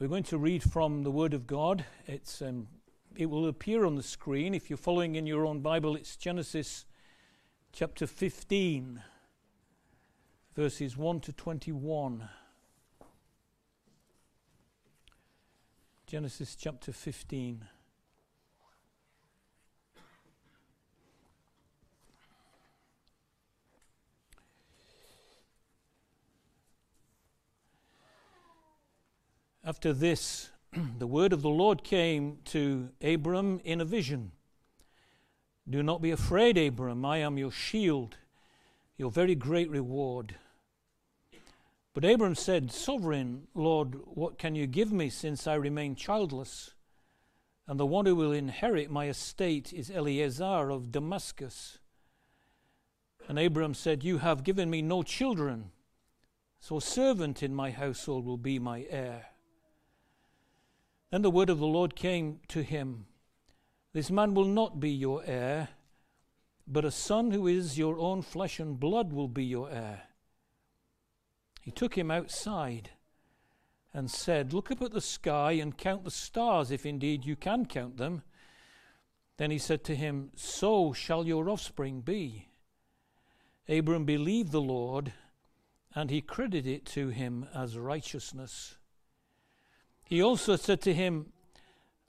We're going to read from the Word of God. It's, um, it will appear on the screen. If you're following in your own Bible, it's Genesis chapter 15, verses 1 to 21. Genesis chapter 15. After this, the word of the Lord came to Abram in a vision. Do not be afraid, Abram, I am your shield, your very great reward. But Abram said, Sovereign Lord, what can you give me since I remain childless? And the one who will inherit my estate is Eliezer of Damascus. And Abram said, You have given me no children, so a servant in my household will be my heir. Then the word of the Lord came to him This man will not be your heir, but a son who is your own flesh and blood will be your heir. He took him outside and said, Look up at the sky and count the stars, if indeed you can count them. Then he said to him, So shall your offspring be. Abram believed the Lord, and he credited it to him as righteousness. He also said to him,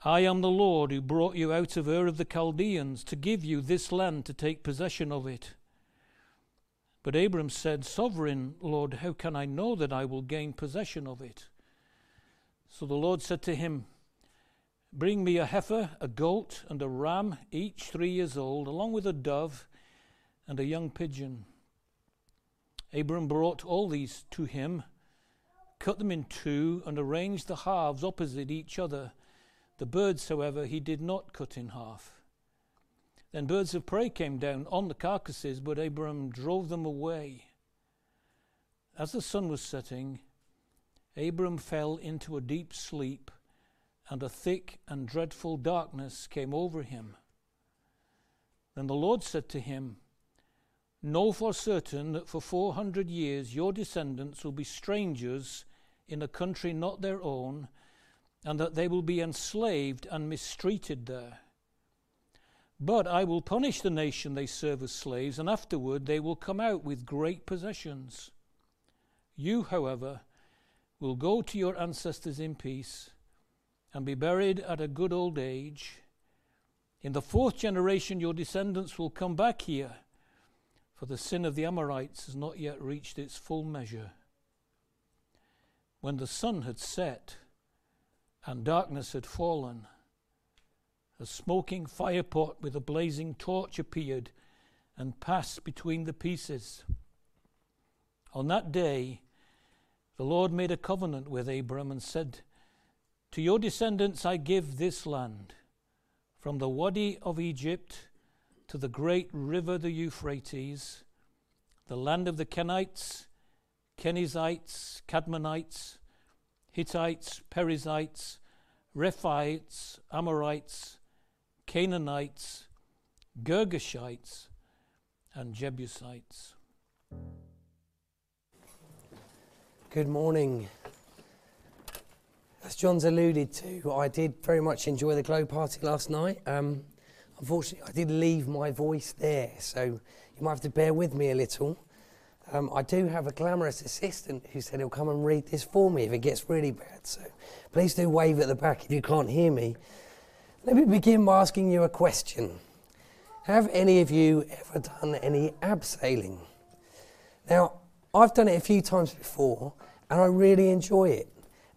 I am the Lord who brought you out of Ur of the Chaldeans to give you this land to take possession of it. But Abram said, Sovereign Lord, how can I know that I will gain possession of it? So the Lord said to him, Bring me a heifer, a goat, and a ram, each three years old, along with a dove and a young pigeon. Abram brought all these to him cut them in two, and arranged the halves opposite each other. The birds, however, he did not cut in half. Then birds of prey came down on the carcasses, but Abram drove them away. As the sun was setting, Abram fell into a deep sleep, and a thick and dreadful darkness came over him. Then the Lord said to him, Know for certain that for four hundred years your descendants will be strangers in a country not their own, and that they will be enslaved and mistreated there. But I will punish the nation they serve as slaves, and afterward they will come out with great possessions. You, however, will go to your ancestors in peace and be buried at a good old age. In the fourth generation, your descendants will come back here, for the sin of the Amorites has not yet reached its full measure. When the sun had set and darkness had fallen, a smoking firepot with a blazing torch appeared and passed between the pieces. On that day, the Lord made a covenant with Abram and said, To your descendants I give this land, from the Wadi of Egypt to the great river the Euphrates, the land of the Kenites Kenizzites, Cadmonites, Hittites, Perizzites, Rephaites, Amorites, Canaanites, Girgashites, and Jebusites. Good morning. As John's alluded to, I did very much enjoy the Glow Party last night. Um, unfortunately, I did leave my voice there, so you might have to bear with me a little. Um, I do have a glamorous assistant who said he'll come and read this for me if it gets really bad. So please do wave at the back if you can't hear me. Let me begin by asking you a question. Have any of you ever done any abseiling? Now, I've done it a few times before and I really enjoy it.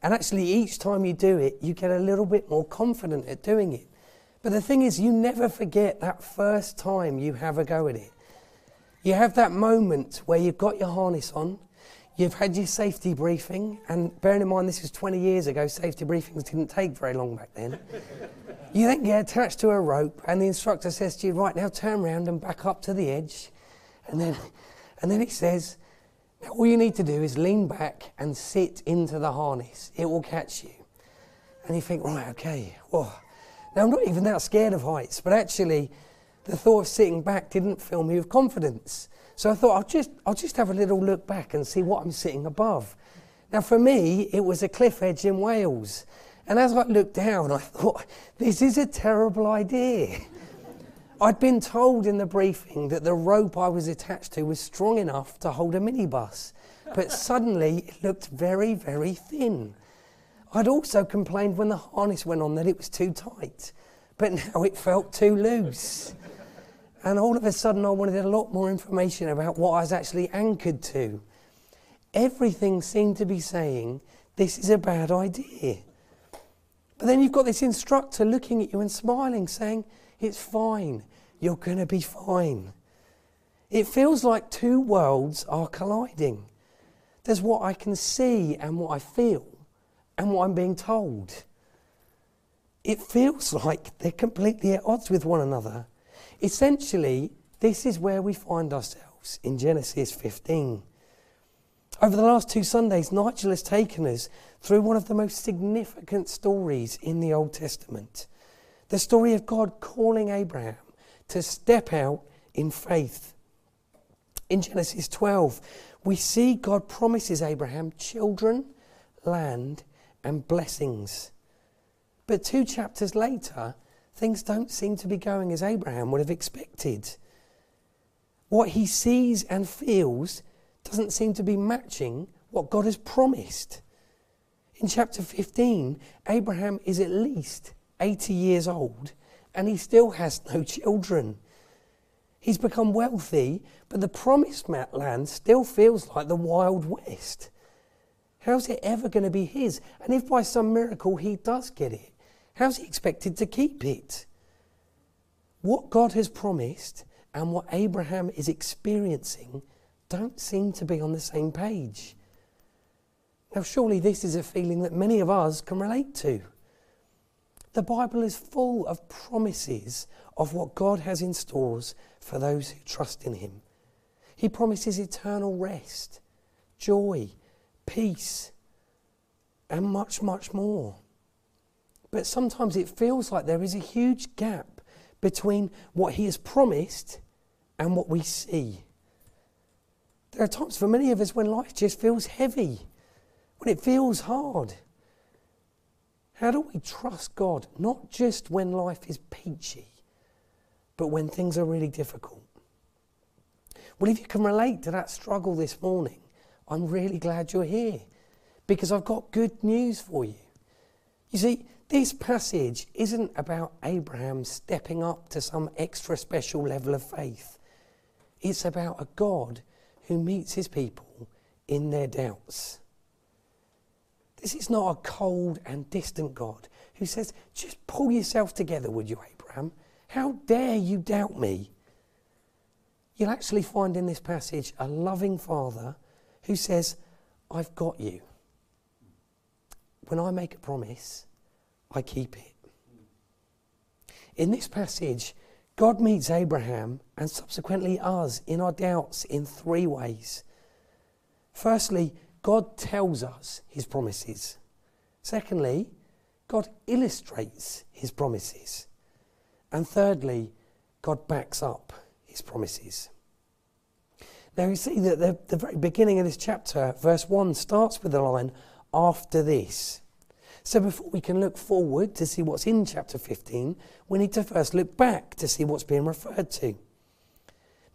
And actually, each time you do it, you get a little bit more confident at doing it. But the thing is, you never forget that first time you have a go at it. You have that moment where you've got your harness on, you've had your safety briefing, and bearing in mind this was 20 years ago, safety briefings didn't take very long back then. you then get attached to a rope, and the instructor says to you, Right now, turn around and back up to the edge. And then, and then he says, All you need to do is lean back and sit into the harness, it will catch you. And you think, Right, okay, whoa. Now, I'm not even that scared of heights, but actually, the thought of sitting back didn't fill me with confidence. So I thought I'll just, I'll just have a little look back and see what I'm sitting above. Now, for me, it was a cliff edge in Wales. And as I looked down, I thought, this is a terrible idea. I'd been told in the briefing that the rope I was attached to was strong enough to hold a minibus, but suddenly it looked very, very thin. I'd also complained when the harness went on that it was too tight, but now it felt too loose. And all of a sudden, I wanted a lot more information about what I was actually anchored to. Everything seemed to be saying, This is a bad idea. But then you've got this instructor looking at you and smiling, saying, It's fine. You're going to be fine. It feels like two worlds are colliding. There's what I can see and what I feel, and what I'm being told. It feels like they're completely at odds with one another. Essentially, this is where we find ourselves in Genesis 15. Over the last two Sundays, Nigel has taken us through one of the most significant stories in the Old Testament the story of God calling Abraham to step out in faith. In Genesis 12, we see God promises Abraham children, land, and blessings. But two chapters later, things don't seem to be going as Abraham would have expected. What he sees and feels doesn't seem to be matching what God has promised. In chapter 15, Abraham is at least 80 years old and he still has no children. He's become wealthy, but the promised land still feels like the Wild West. How's it ever going to be his? And if by some miracle he does get it, how's he expected to keep it? What God has promised and what Abraham is experiencing don't seem to be on the same page. Now, surely this is a feeling that many of us can relate to. The Bible is full of promises of what God has in stores for those who trust in Him. He promises eternal rest, joy, peace, and much, much more. But sometimes it feels like there is a huge gap between what He has promised and what we see. There are times for many of us when life just feels heavy, when it feels hard. How do we trust God, not just when life is peachy, but when things are really difficult? Well, if you can relate to that struggle this morning, I'm really glad you're here because I've got good news for you. You see, this passage isn't about Abraham stepping up to some extra special level of faith. It's about a God who meets his people in their doubts. This is not a cold and distant God who says, just pull yourself together, would you, Abraham? How dare you doubt me? You'll actually find in this passage a loving father who says, I've got you. When I make a promise, I keep it. In this passage, God meets Abraham and subsequently us in our doubts in three ways. Firstly, God tells us his promises. Secondly, God illustrates his promises. And thirdly, God backs up his promises. Now you see that the, the very beginning of this chapter, verse 1, starts with the line, after this. So before we can look forward to see what's in chapter 15, we need to first look back to see what's being referred to.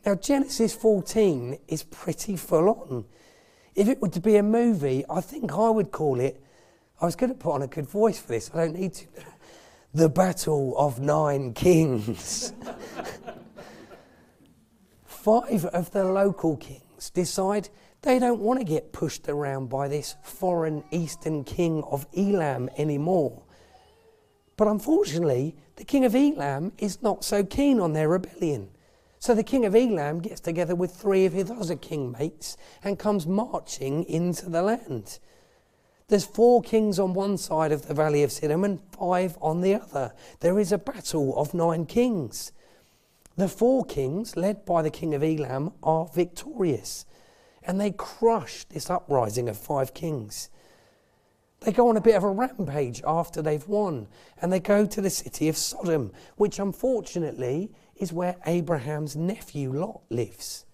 Now, Genesis 14 is pretty full on. If it were to be a movie, I think I would call it, I was going to put on a good voice for this, I don't need to. The Battle of Nine Kings. Five of the local kings decide they don't want to get pushed around by this foreign eastern king of Elam anymore. But unfortunately, the king of Elam is not so keen on their rebellion. So the king of Elam gets together with three of his other kingmates and comes marching into the land. There's four kings on one side of the valley of Siddim and five on the other. There is a battle of nine kings. The four kings, led by the king of Elam, are victorious and they crush this uprising of five kings. They go on a bit of a rampage after they've won, and they go to the city of Sodom, which unfortunately is where Abraham's nephew Lot lives.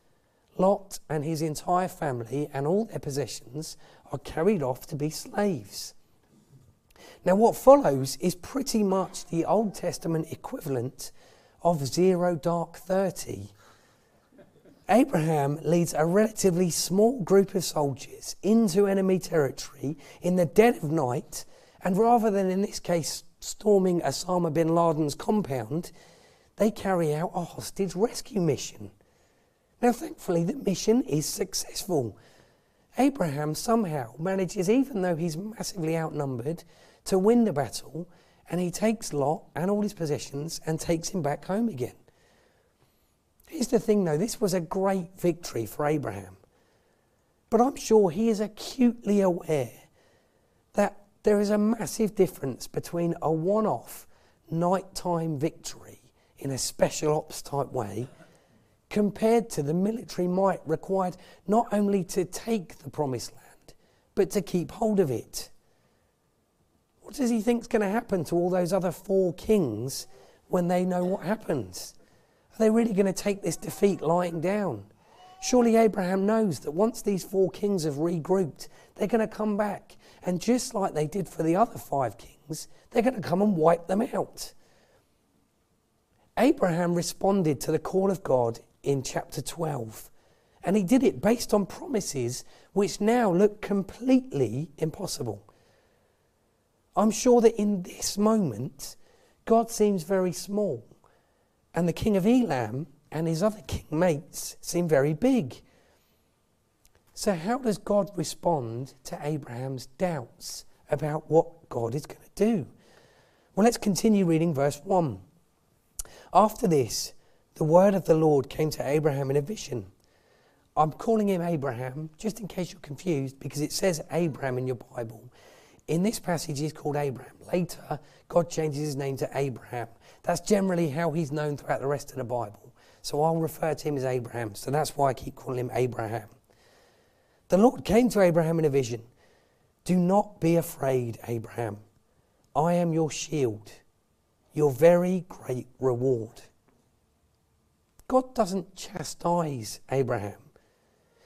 Lot and his entire family and all their possessions are carried off to be slaves. Now, what follows is pretty much the Old Testament equivalent of zero dark 30. Abraham leads a relatively small group of soldiers into enemy territory in the dead of night, and rather than in this case storming Osama bin Laden's compound, they carry out a hostage rescue mission. Now, thankfully, the mission is successful. Abraham somehow manages, even though he's massively outnumbered, to win the battle, and he takes Lot and all his possessions and takes him back home again. Here's the thing though this was a great victory for Abraham. But I'm sure he is acutely aware that there is a massive difference between a one off nighttime victory in a special ops type way compared to the military might required not only to take the promised land, but to keep hold of it. What does he think is going to happen to all those other four kings when they know what happens? Are they really going to take this defeat lying down? Surely Abraham knows that once these four kings have regrouped, they're going to come back. And just like they did for the other five kings, they're going to come and wipe them out. Abraham responded to the call of God in chapter 12. And he did it based on promises which now look completely impossible. I'm sure that in this moment, God seems very small, and the king of Elam and his other king mates seem very big. So, how does God respond to Abraham's doubts about what God is going to do? Well, let's continue reading verse 1. After this, the word of the Lord came to Abraham in a vision. I'm calling him Abraham just in case you're confused because it says Abram in your Bible. In this passage, he's called Abram. Later, God changes his name to Abraham. That's generally how he's known throughout the rest of the Bible. So I'll refer to him as Abraham. So that's why I keep calling him Abraham. The Lord came to Abraham in a vision. Do not be afraid, Abraham. I am your shield, your very great reward. God doesn't chastise Abraham.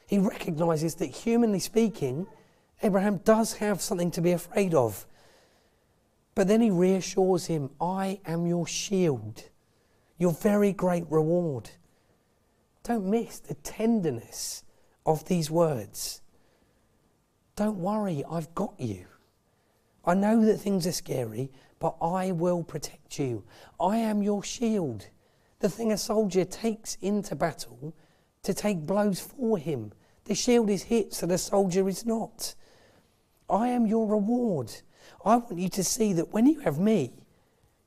He recognizes that, humanly speaking, Abraham does have something to be afraid of. But then he reassures him I am your shield, your very great reward. Don't miss the tenderness of these words. Don't worry, I've got you. I know that things are scary, but I will protect you. I am your shield the thing a soldier takes into battle to take blows for him. The shield is hit, so the soldier is not. I am your reward. I want you to see that when you have me,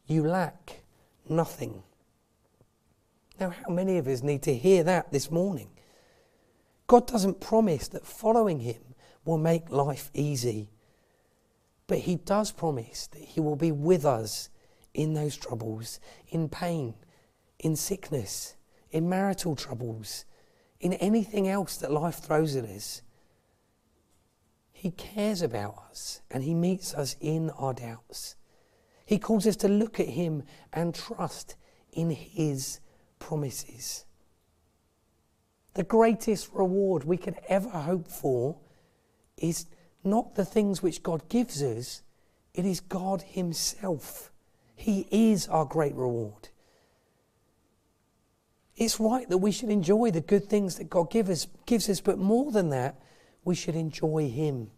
you lack nothing. Now, how many of us need to hear that this morning? God doesn't promise that following Him will make life easy, but He does promise that He will be with us in those troubles, in pain, in sickness, in marital troubles, in anything else that life throws at us. He cares about us and He meets us in our doubts. He calls us to look at Him and trust in His promises. The greatest reward we could ever hope for is not the things which God gives us, it is God Himself. He is our great reward. It's right that we should enjoy the good things that God give us, gives us, but more than that, we should enjoy Him.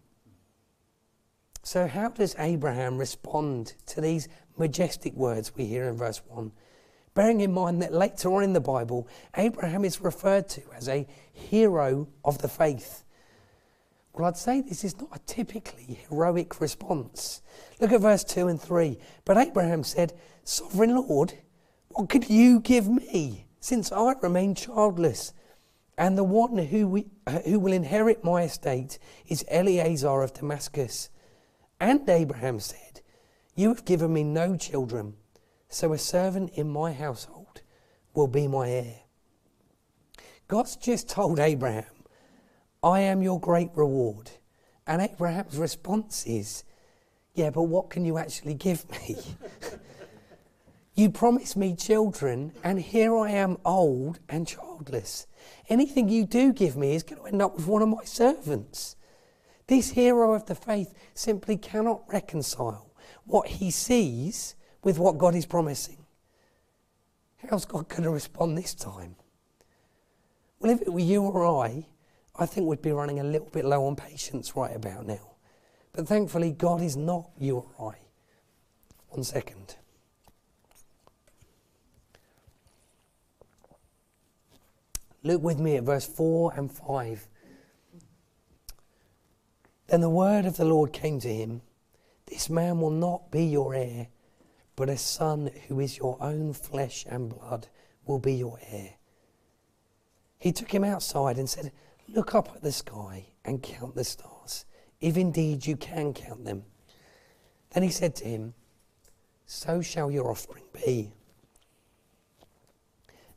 So, how does Abraham respond to these majestic words we hear in verse 1? Bearing in mind that later on in the Bible, Abraham is referred to as a hero of the faith. Well, I'd say this is not a typically heroic response. Look at verse 2 and 3. But Abraham said, Sovereign Lord, what could you give me? since I remain childless. And the one who, we, who will inherit my estate is Eliezer of Damascus. And Abraham said, You have given me no children, so a servant in my household will be my heir. God's just told Abraham, I am your great reward. And Abraham's response is, Yeah, but what can you actually give me? You promised me children, and here I am old and childless. Anything you do give me is going to end up with one of my servants. This hero of the faith simply cannot reconcile what he sees with what God is promising. How's God going to respond this time? Well, if it were you or I, I think we'd be running a little bit low on patience right about now. But thankfully, God is not you or I. One second. Look with me at verse 4 and 5. Then the word of the Lord came to him This man will not be your heir, but a son who is your own flesh and blood will be your heir. He took him outside and said, Look up at the sky and count the stars, if indeed you can count them. Then he said to him, So shall your offspring be.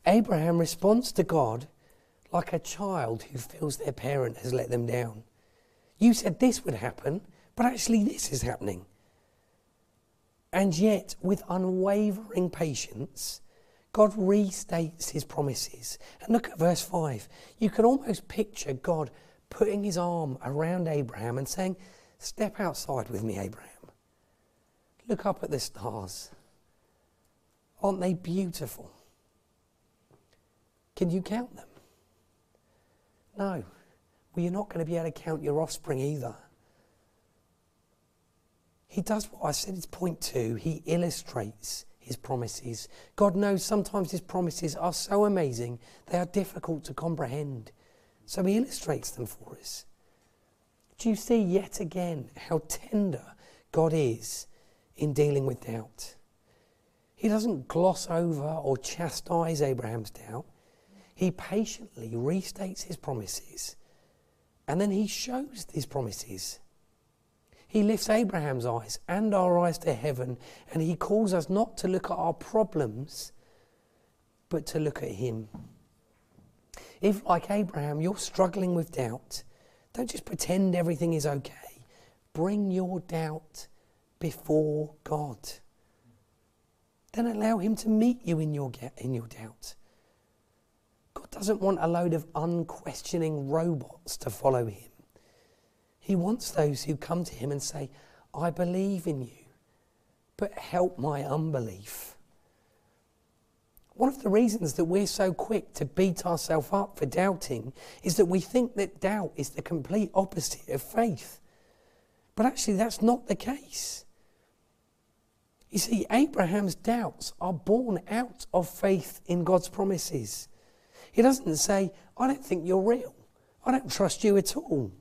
Abraham responds to God like a child who feels their parent has let them down. You said this would happen, but actually this is happening. And yet, with unwavering patience, God restates his promises. And look at verse 5. You can almost picture God putting his arm around Abraham and saying, Step outside with me, Abraham. Look up at the stars. Aren't they beautiful? Can you count them? No. Well, you're not going to be able to count your offspring either. He does what I said it's point two. He illustrates his promises. God knows sometimes his promises are so amazing, they are difficult to comprehend. So he illustrates them for us. Do you see yet again how tender God is in dealing with doubt? He doesn't gloss over or chastise Abraham's doubt he patiently restates his promises and then he shows his promises. He lifts Abraham's eyes and our eyes to heaven and he calls us not to look at our problems but to look at him. If, like Abraham, you're struggling with doubt, don't just pretend everything is okay. Bring your doubt before God. Then allow Him to meet you in your, in your doubt. Doesn't want a load of unquestioning robots to follow him. He wants those who come to him and say, I believe in you, but help my unbelief. One of the reasons that we're so quick to beat ourselves up for doubting is that we think that doubt is the complete opposite of faith. But actually, that's not the case. You see, Abraham's doubts are born out of faith in God's promises. He doesn't say, I don't think you're real. I don't trust you at all.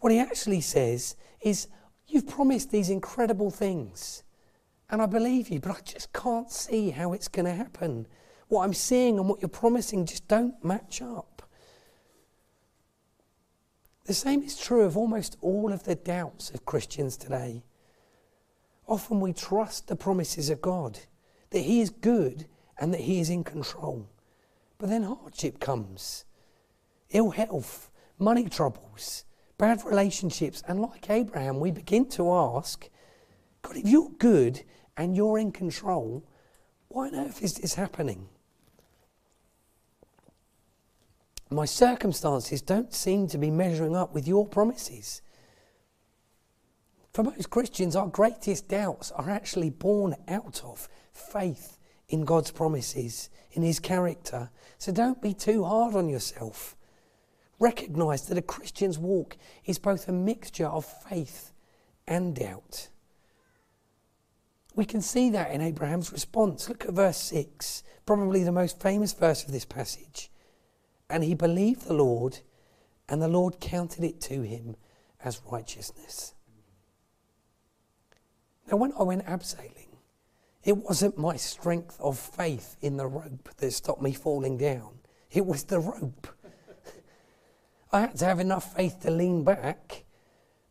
What he actually says is, You've promised these incredible things, and I believe you, but I just can't see how it's going to happen. What I'm seeing and what you're promising just don't match up. The same is true of almost all of the doubts of Christians today. Often we trust the promises of God, that He is good and that He is in control. But then hardship comes ill health, money troubles, bad relationships. And like Abraham, we begin to ask God, if you're good and you're in control, why on earth is this happening? My circumstances don't seem to be measuring up with your promises. For most Christians, our greatest doubts are actually born out of faith in God's promises, in His character. So don't be too hard on yourself. Recognize that a Christian's walk is both a mixture of faith and doubt. We can see that in Abraham's response. Look at verse 6, probably the most famous verse of this passage. And he believed the Lord, and the Lord counted it to him as righteousness. Now, when I went abseiling, it wasn't my strength of faith in the rope that stopped me falling down, it was the rope. I had to have enough faith to lean back.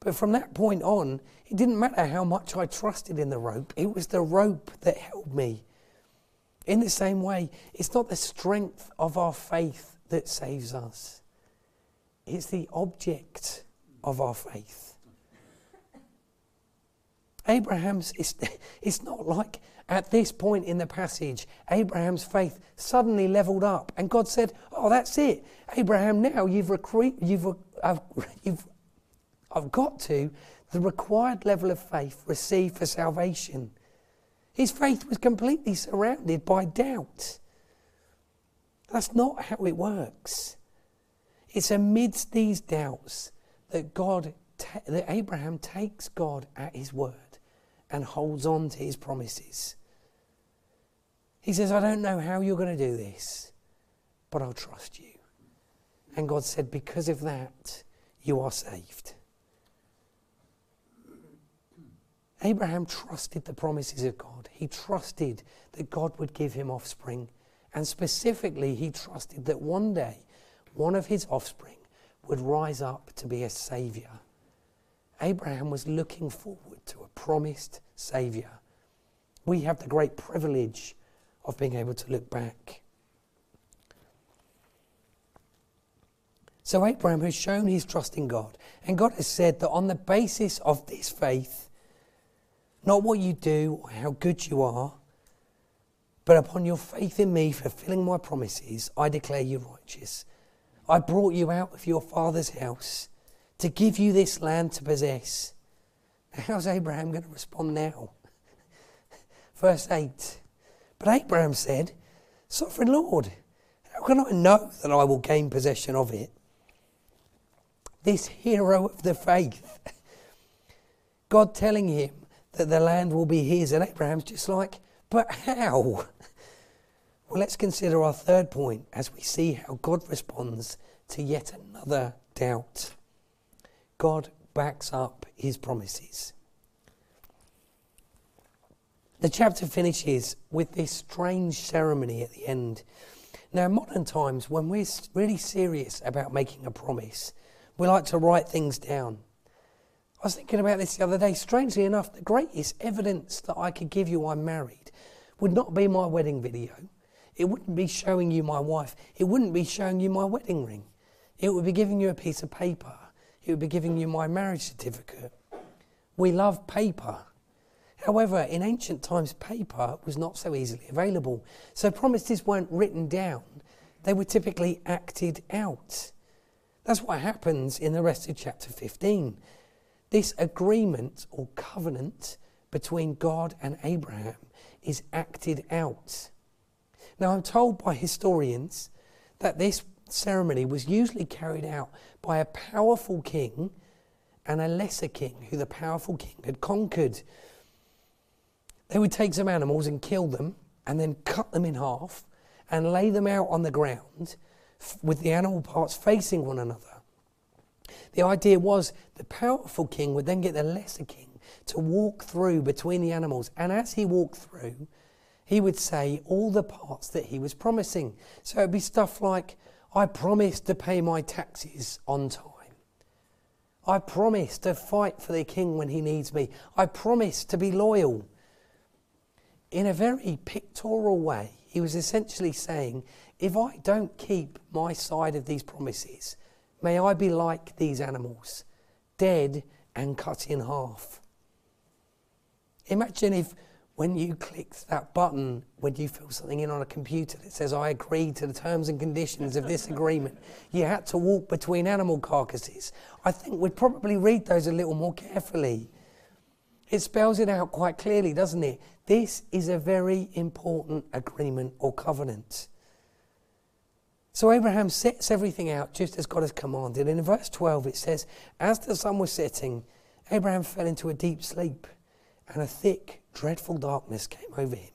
But from that point on, it didn't matter how much I trusted in the rope, it was the rope that held me. In the same way, it's not the strength of our faith that saves us, it's the object of our faith. Abraham's, it's, it's not like At this point in the passage, Abraham's faith suddenly leveled up, and God said, Oh, that's it. Abraham, now you've, you've, uh, you've I've got to the required level of faith received for salvation. His faith was completely surrounded by doubt. That's not how it works. It's amidst these doubts that God, that Abraham takes God at his word and holds on to his promises. He says, I don't know how you're going to do this, but I'll trust you. And God said, Because of that, you are saved. Abraham trusted the promises of God. He trusted that God would give him offspring. And specifically, he trusted that one day one of his offspring would rise up to be a saviour. Abraham was looking forward to a promised saviour. We have the great privilege of being able to look back. So, Abraham has shown his trust in God, and God has said that on the basis of this faith, not what you do or how good you are, but upon your faith in me fulfilling my promises, I declare you righteous. I brought you out of your father's house to give you this land to possess. How's Abraham going to respond now? Verse 8. But Abraham said, Sovereign Lord, how can I know that I will gain possession of it? This hero of the faith, God telling him that the land will be his, and Abraham's just like, But how? Well, let's consider our third point as we see how God responds to yet another doubt. God backs up his promises. The chapter finishes with this strange ceremony at the end. Now, in modern times, when we're really serious about making a promise, we like to write things down. I was thinking about this the other day. Strangely enough, the greatest evidence that I could give you I'm married would not be my wedding video. It wouldn't be showing you my wife. It wouldn't be showing you my wedding ring. It would be giving you a piece of paper. It would be giving you my marriage certificate. We love paper. However, in ancient times, paper was not so easily available. So promises weren't written down, they were typically acted out. That's what happens in the rest of chapter 15. This agreement or covenant between God and Abraham is acted out. Now, I'm told by historians that this ceremony was usually carried out by a powerful king and a lesser king who the powerful king had conquered. They would take some animals and kill them and then cut them in half and lay them out on the ground with the animal parts facing one another. The idea was the powerful king would then get the lesser king to walk through between the animals, and as he walked through, he would say all the parts that he was promising. So it'd be stuff like, I promise to pay my taxes on time. I promise to fight for the king when he needs me. I promise to be loyal. In a very pictorial way, he was essentially saying, if I don't keep my side of these promises, may I be like these animals, dead and cut in half. Imagine if when you click that button when you fill something in on a computer that says I agree to the terms and conditions of this agreement, you had to walk between animal carcasses. I think we'd probably read those a little more carefully. It spells it out quite clearly, doesn't it? This is a very important agreement or covenant. So Abraham sets everything out just as God has commanded. And in verse 12 it says, As the sun was setting, Abraham fell into a deep sleep, and a thick dreadful darkness came over him.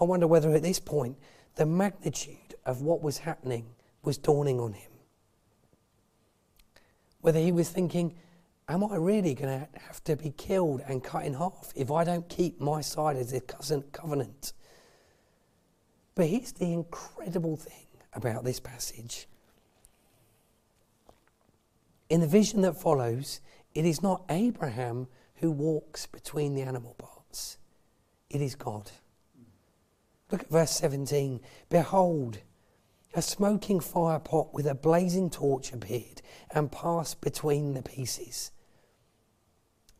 I wonder whether at this point the magnitude of what was happening was dawning on him. Whether he was thinking, Am I really going to have to be killed and cut in half if I don't keep my side of the covenant? But here's the incredible thing about this passage. In the vision that follows, it is not Abraham who walks between the animal parts. It is God. Look at verse 17. Behold, a smoking fire pot with a blazing torch appeared and passed between the pieces.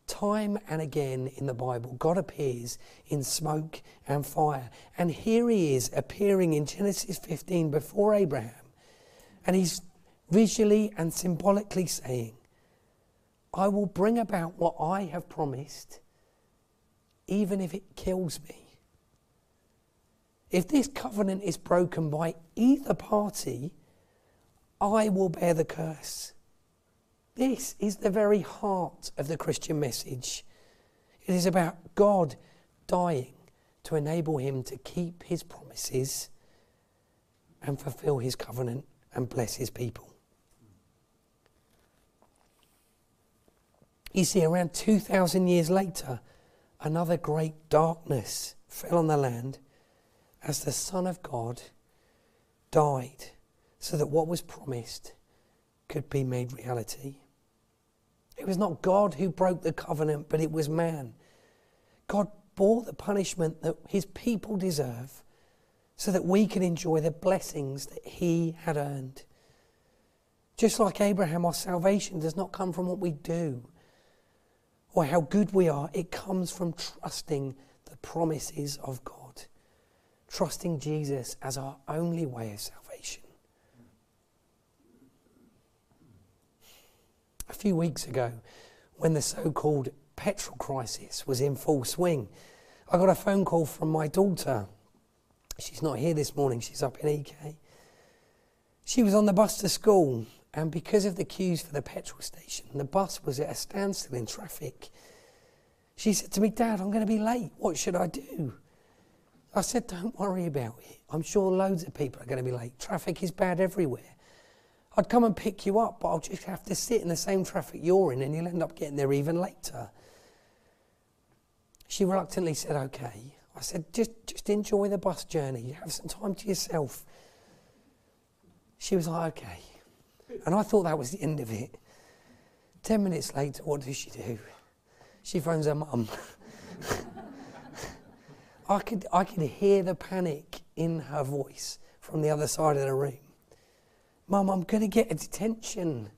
Time and again in the Bible, God appears in smoke and fire. And here he is appearing in Genesis 15 before Abraham. And he's visually and symbolically saying, I will bring about what I have promised, even if it kills me. If this covenant is broken by either party, I will bear the curse. This is the very heart of the Christian message. It is about God dying to enable him to keep his promises and fulfill his covenant and bless his people. You see, around 2,000 years later, another great darkness fell on the land as the Son of God died so that what was promised could be made reality. It was not God who broke the covenant, but it was man. God bore the punishment that his people deserve so that we can enjoy the blessings that he had earned. Just like Abraham, our salvation does not come from what we do or how good we are, it comes from trusting the promises of God, trusting Jesus as our only way of salvation. A few weeks ago, when the so called petrol crisis was in full swing, I got a phone call from my daughter. She's not here this morning, she's up in EK. She was on the bus to school, and because of the queues for the petrol station, the bus was at a standstill in traffic. She said to me, Dad, I'm going to be late. What should I do? I said, Don't worry about it. I'm sure loads of people are going to be late. Traffic is bad everywhere. I'd come and pick you up, but I'll just have to sit in the same traffic you're in and you'll end up getting there even later. She reluctantly said, okay. I said, just, just enjoy the bus journey. You have some time to yourself. She was like, okay. And I thought that was the end of it. Ten minutes later, what does she do? She phones her mum. I could, I could hear the panic in her voice from the other side of the room. Mum, I'm going to get a detention.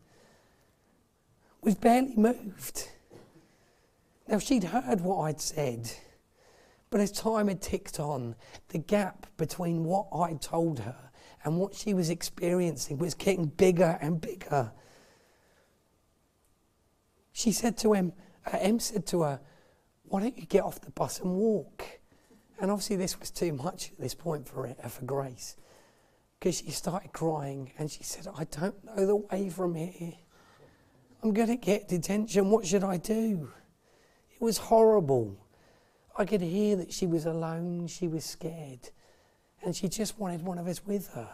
We've barely moved. Now, she'd heard what I'd said, but as time had ticked on, the gap between what I'd told her and what she was experiencing was getting bigger and bigger. She said to him, uh, Em said to her, Why don't you get off the bus and walk? And obviously, this was too much at this point for, it, for Grace because she started crying and she said, I don't know the way from here. I'm going to get detention. What should I do? It was horrible. I could hear that she was alone, she was scared, and she just wanted one of us with her.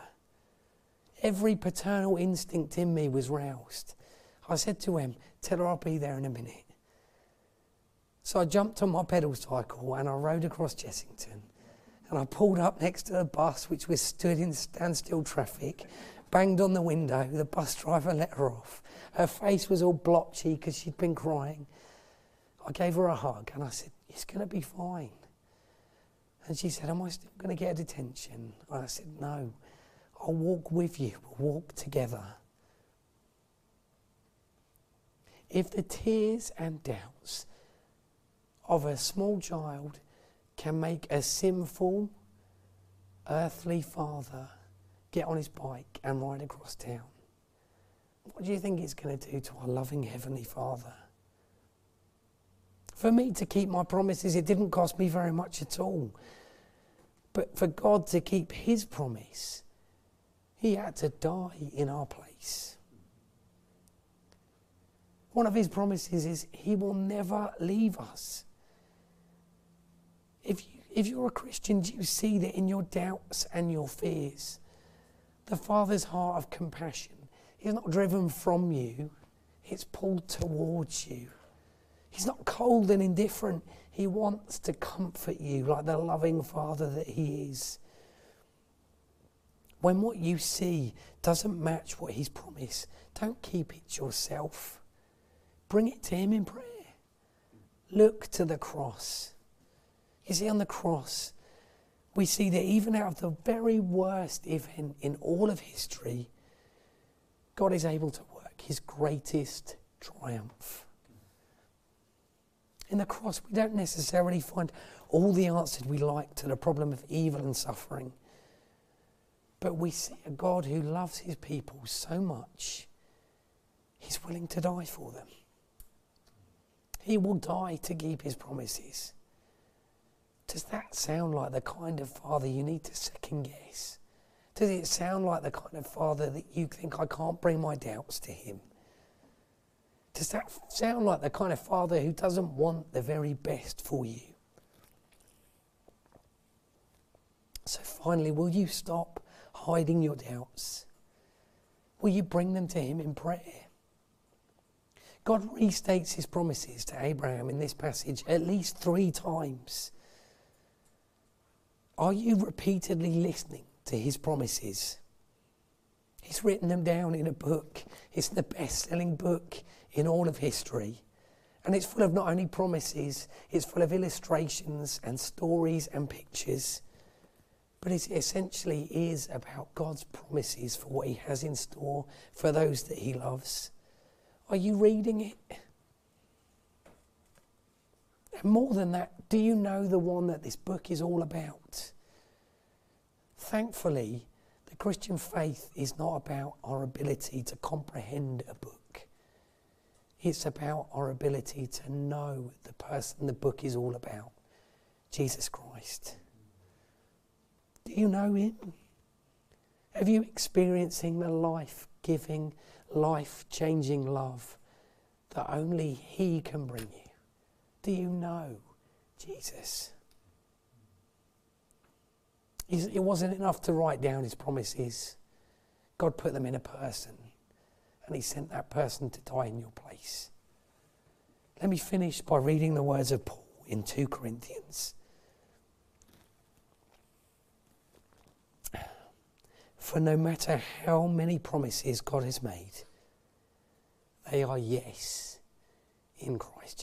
Every paternal instinct in me was roused. I said to him, Tell her I'll be there in a minute. So I jumped on my pedal cycle and I rode across Jessington. and I pulled up next to the bus, which was stood in standstill traffic, banged on the window. The bus driver let her off. Her face was all blotchy because she'd been crying. I gave her a hug and I said, It's going to be fine. And she said, Am I still going to get a detention? And I said, No, I'll walk with you. We'll walk together. If the tears and doubts of a small child can make a sinful earthly father get on his bike and ride across town? What do you think it's going to do to our loving Heavenly Father? For me to keep my promises, it didn't cost me very much at all. But for God to keep His promise, He had to die in our place. One of His promises is He will never leave us. If, you, if you're a Christian, do you see that in your doubts and your fears, the Father's heart of compassion is not driven from you, it's pulled towards you. He's not cold and indifferent. He wants to comfort you like the loving Father that He is. When what you see doesn't match what He's promised, don't keep it to yourself. Bring it to Him in prayer. Look to the cross. You see, on the cross, we see that even out of the very worst event in all of history, God is able to work his greatest triumph. In the cross, we don't necessarily find all the answers we like to the problem of evil and suffering. But we see a God who loves his people so much, he's willing to die for them. He will die to keep his promises. Does that sound like the kind of father you need to second guess? Does it sound like the kind of father that you think, I can't bring my doubts to him? Does that sound like the kind of father who doesn't want the very best for you? So finally, will you stop hiding your doubts? Will you bring them to him in prayer? God restates his promises to Abraham in this passage at least three times. Are you repeatedly listening to his promises? He's written them down in a book. It's the best selling book in all of history. And it's full of not only promises, it's full of illustrations and stories and pictures. But it essentially is about God's promises for what He has in store for those that He loves. Are you reading it? And more than that, do you know the one that this book is all about? Thankfully, the Christian faith is not about our ability to comprehend a book. It's about our ability to know the person the book is all about Jesus Christ. Do you know him? Have you experiencing the life giving, life changing love that only he can bring you? Do you know Jesus? It wasn't enough to write down his promises. God put them in a person and he sent that person to die in your place. Let me finish by reading the words of Paul in 2 Corinthians. For no matter how many promises God has made, they are yes in Christ